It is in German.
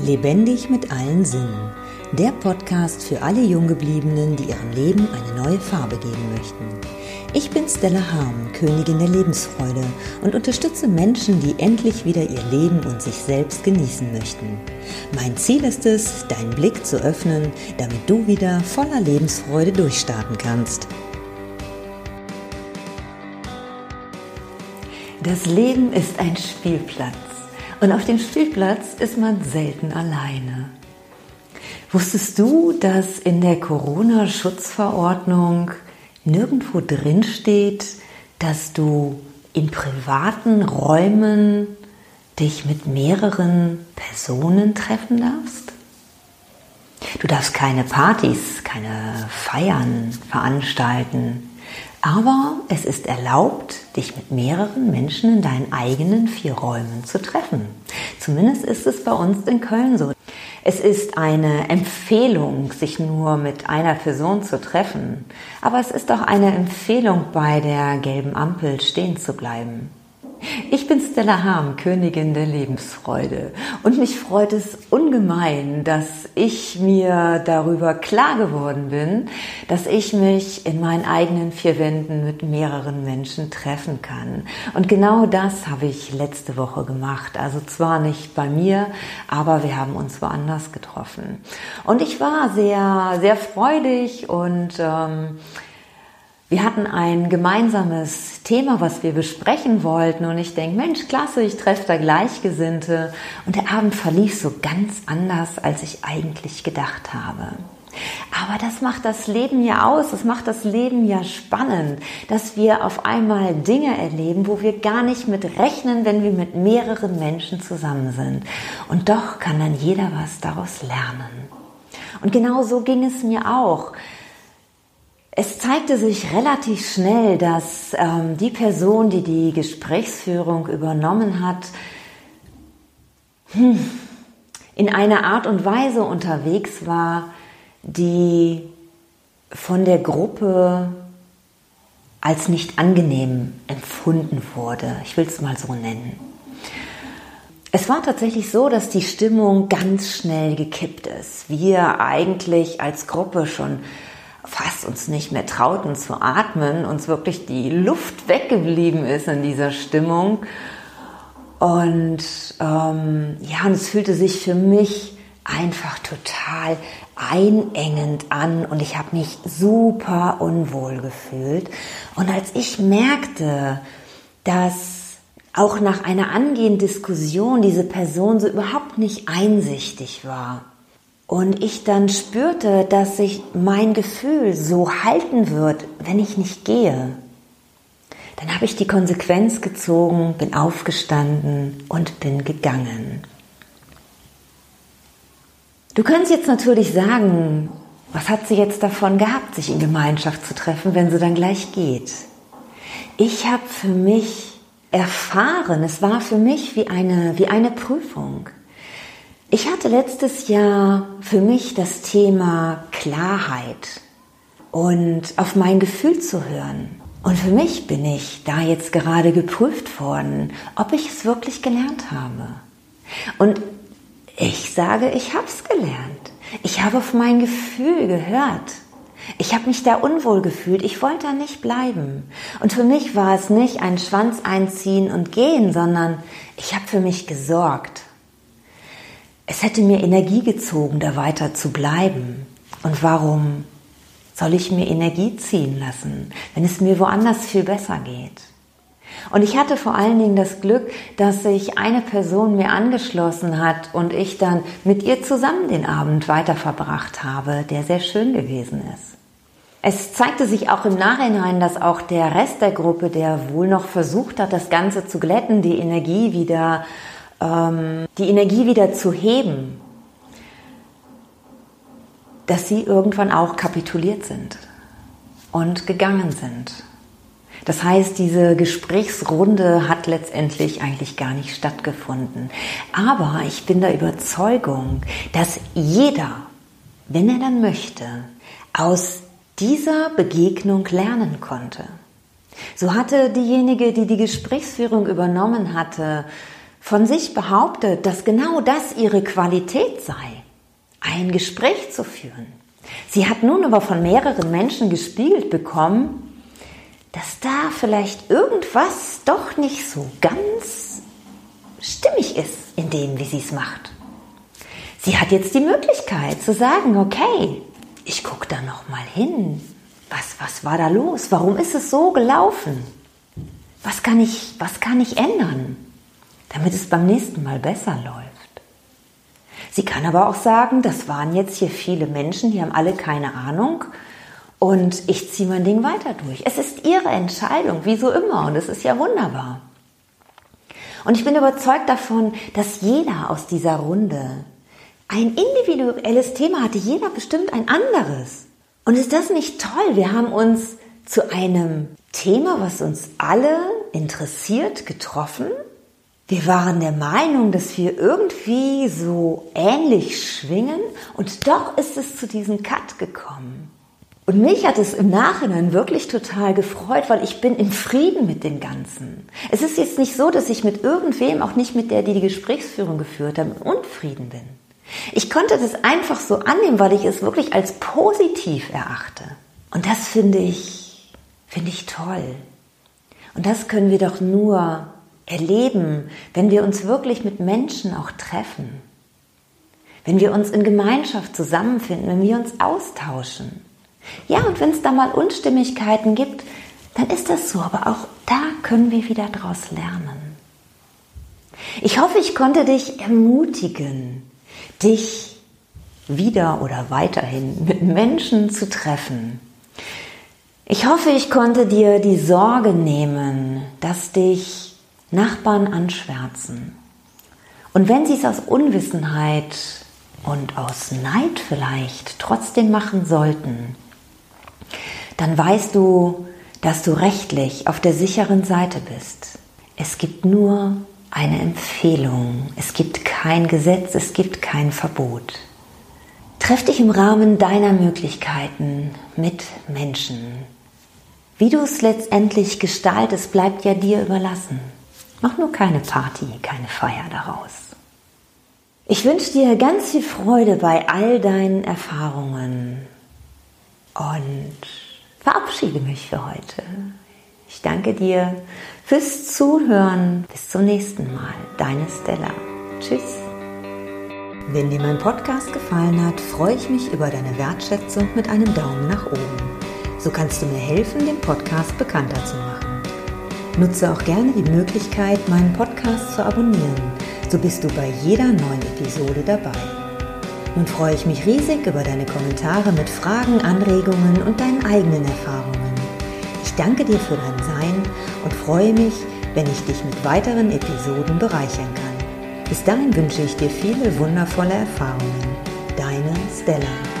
Lebendig mit allen Sinnen. Der Podcast für alle Junggebliebenen, die ihrem Leben eine neue Farbe geben möchten. Ich bin Stella Harm, Königin der Lebensfreude und unterstütze Menschen, die endlich wieder ihr Leben und sich selbst genießen möchten. Mein Ziel ist es, deinen Blick zu öffnen, damit du wieder voller Lebensfreude durchstarten kannst. Das Leben ist ein Spielplatz. Und auf dem Spielplatz ist man selten alleine. Wusstest du, dass in der Corona-Schutzverordnung nirgendwo drin steht, dass du in privaten Räumen dich mit mehreren Personen treffen darfst? Du darfst keine Partys, keine Feiern veranstalten, aber es ist erlaubt, dich mit mehreren Menschen in deinen eigenen vier Räumen zu treffen. Zumindest ist es bei uns in Köln so. Es ist eine Empfehlung, sich nur mit einer Person zu treffen. Aber es ist auch eine Empfehlung, bei der gelben Ampel stehen zu bleiben. Ich bin Stella Harm, Königin der Lebensfreude. Und mich freut es ungemein, dass ich mir darüber klar geworden bin, dass ich mich in meinen eigenen vier Wänden mit mehreren Menschen treffen kann. Und genau das habe ich letzte Woche gemacht. Also zwar nicht bei mir, aber wir haben uns woanders getroffen. Und ich war sehr, sehr freudig und ähm, wir hatten ein gemeinsames Thema, was wir besprechen wollten und ich denke, Mensch, klasse, ich treffe da Gleichgesinnte und der Abend verlief so ganz anders, als ich eigentlich gedacht habe. Aber das macht das Leben ja aus, das macht das Leben ja spannend, dass wir auf einmal Dinge erleben, wo wir gar nicht mit rechnen, wenn wir mit mehreren Menschen zusammen sind. Und doch kann dann jeder was daraus lernen. Und genau so ging es mir auch. Es zeigte sich relativ schnell, dass ähm, die Person, die die Gesprächsführung übernommen hat, hm, in einer Art und Weise unterwegs war, die von der Gruppe als nicht angenehm empfunden wurde. Ich will es mal so nennen. Es war tatsächlich so, dass die Stimmung ganz schnell gekippt ist. Wir eigentlich als Gruppe schon fast uns nicht mehr trauten zu atmen, uns wirklich die Luft weggeblieben ist in dieser Stimmung. Und ähm, ja, und es fühlte sich für mich einfach total einengend an und ich habe mich super unwohl gefühlt. Und als ich merkte, dass auch nach einer angehenden Diskussion diese Person so überhaupt nicht einsichtig war, und ich dann spürte, dass sich mein Gefühl so halten wird, wenn ich nicht gehe. Dann habe ich die Konsequenz gezogen, bin aufgestanden und bin gegangen. Du kannst jetzt natürlich sagen, was hat sie jetzt davon gehabt, sich in Gemeinschaft zu treffen, wenn sie dann gleich geht? Ich habe für mich erfahren, es war für mich wie eine, wie eine Prüfung. Ich hatte letztes Jahr für mich das Thema Klarheit und auf mein Gefühl zu hören. Und für mich bin ich da jetzt gerade geprüft worden, ob ich es wirklich gelernt habe. Und ich sage, ich habe es gelernt. Ich habe auf mein Gefühl gehört. Ich habe mich da unwohl gefühlt. Ich wollte da nicht bleiben. Und für mich war es nicht ein Schwanz einziehen und gehen, sondern ich habe für mich gesorgt es hätte mir Energie gezogen, da weiter zu bleiben. Und warum soll ich mir Energie ziehen lassen, wenn es mir woanders viel besser geht? Und ich hatte vor allen Dingen das Glück, dass sich eine Person mir angeschlossen hat und ich dann mit ihr zusammen den Abend weiter verbracht habe, der sehr schön gewesen ist. Es zeigte sich auch im Nachhinein, dass auch der Rest der Gruppe, der wohl noch versucht hat, das Ganze zu glätten, die Energie wieder ähm, die Energie wieder zu heben, dass sie irgendwann auch kapituliert sind und gegangen sind. Das heißt, diese Gesprächsrunde hat letztendlich eigentlich gar nicht stattgefunden. Aber ich bin der Überzeugung, dass jeder, wenn er dann möchte, aus dieser Begegnung lernen konnte. So hatte diejenige, die die Gesprächsführung übernommen hatte, von sich behauptet, dass genau das ihre Qualität sei, ein Gespräch zu führen. Sie hat nun aber von mehreren Menschen gespiegelt bekommen, dass da vielleicht irgendwas doch nicht so ganz stimmig ist in dem, wie sie es macht. Sie hat jetzt die Möglichkeit zu sagen, okay, ich gucke da noch mal hin. Was, was war da los? Warum ist es so gelaufen? Was kann ich, was kann ich ändern? Damit es beim nächsten Mal besser läuft. Sie kann aber auch sagen, das waren jetzt hier viele Menschen, die haben alle keine Ahnung und ich ziehe mein Ding weiter durch. Es ist ihre Entscheidung, wie so immer und es ist ja wunderbar. Und ich bin überzeugt davon, dass jeder aus dieser Runde ein individuelles Thema hatte, jeder bestimmt ein anderes. Und ist das nicht toll? Wir haben uns zu einem Thema, was uns alle interessiert, getroffen wir waren der Meinung, dass wir irgendwie so ähnlich schwingen und doch ist es zu diesem Cut gekommen. Und mich hat es im Nachhinein wirklich total gefreut, weil ich bin in Frieden mit dem Ganzen. Es ist jetzt nicht so, dass ich mit irgendwem, auch nicht mit der, die die Gesprächsführung geführt hat, unfrieden bin. Ich konnte das einfach so annehmen, weil ich es wirklich als positiv erachte. Und das finde ich, finde ich toll. Und das können wir doch nur erleben, wenn wir uns wirklich mit Menschen auch treffen, wenn wir uns in Gemeinschaft zusammenfinden, wenn wir uns austauschen. Ja, und wenn es da mal Unstimmigkeiten gibt, dann ist das so, aber auch da können wir wieder daraus lernen. Ich hoffe, ich konnte dich ermutigen, dich wieder oder weiterhin mit Menschen zu treffen. Ich hoffe, ich konnte dir die Sorge nehmen, dass dich Nachbarn anschwärzen. Und wenn sie es aus Unwissenheit und aus Neid vielleicht trotzdem machen sollten, dann weißt du, dass du rechtlich auf der sicheren Seite bist. Es gibt nur eine Empfehlung, es gibt kein Gesetz, es gibt kein Verbot. Treff dich im Rahmen deiner Möglichkeiten mit Menschen. Wie du es letztendlich gestaltest, bleibt ja dir überlassen. Mach nur keine Party, keine Feier daraus. Ich wünsche dir ganz viel Freude bei all deinen Erfahrungen und verabschiede mich für heute. Ich danke dir fürs Zuhören. Bis zum nächsten Mal. Deine Stella. Tschüss. Wenn dir mein Podcast gefallen hat, freue ich mich über deine Wertschätzung mit einem Daumen nach oben. So kannst du mir helfen, den Podcast bekannter zu machen. Nutze auch gerne die Möglichkeit, meinen Podcast zu abonnieren. So bist du bei jeder neuen Episode dabei. Nun freue ich mich riesig über deine Kommentare mit Fragen, Anregungen und deinen eigenen Erfahrungen. Ich danke dir für dein Sein und freue mich, wenn ich dich mit weiteren Episoden bereichern kann. Bis dahin wünsche ich dir viele wundervolle Erfahrungen. Deine Stella.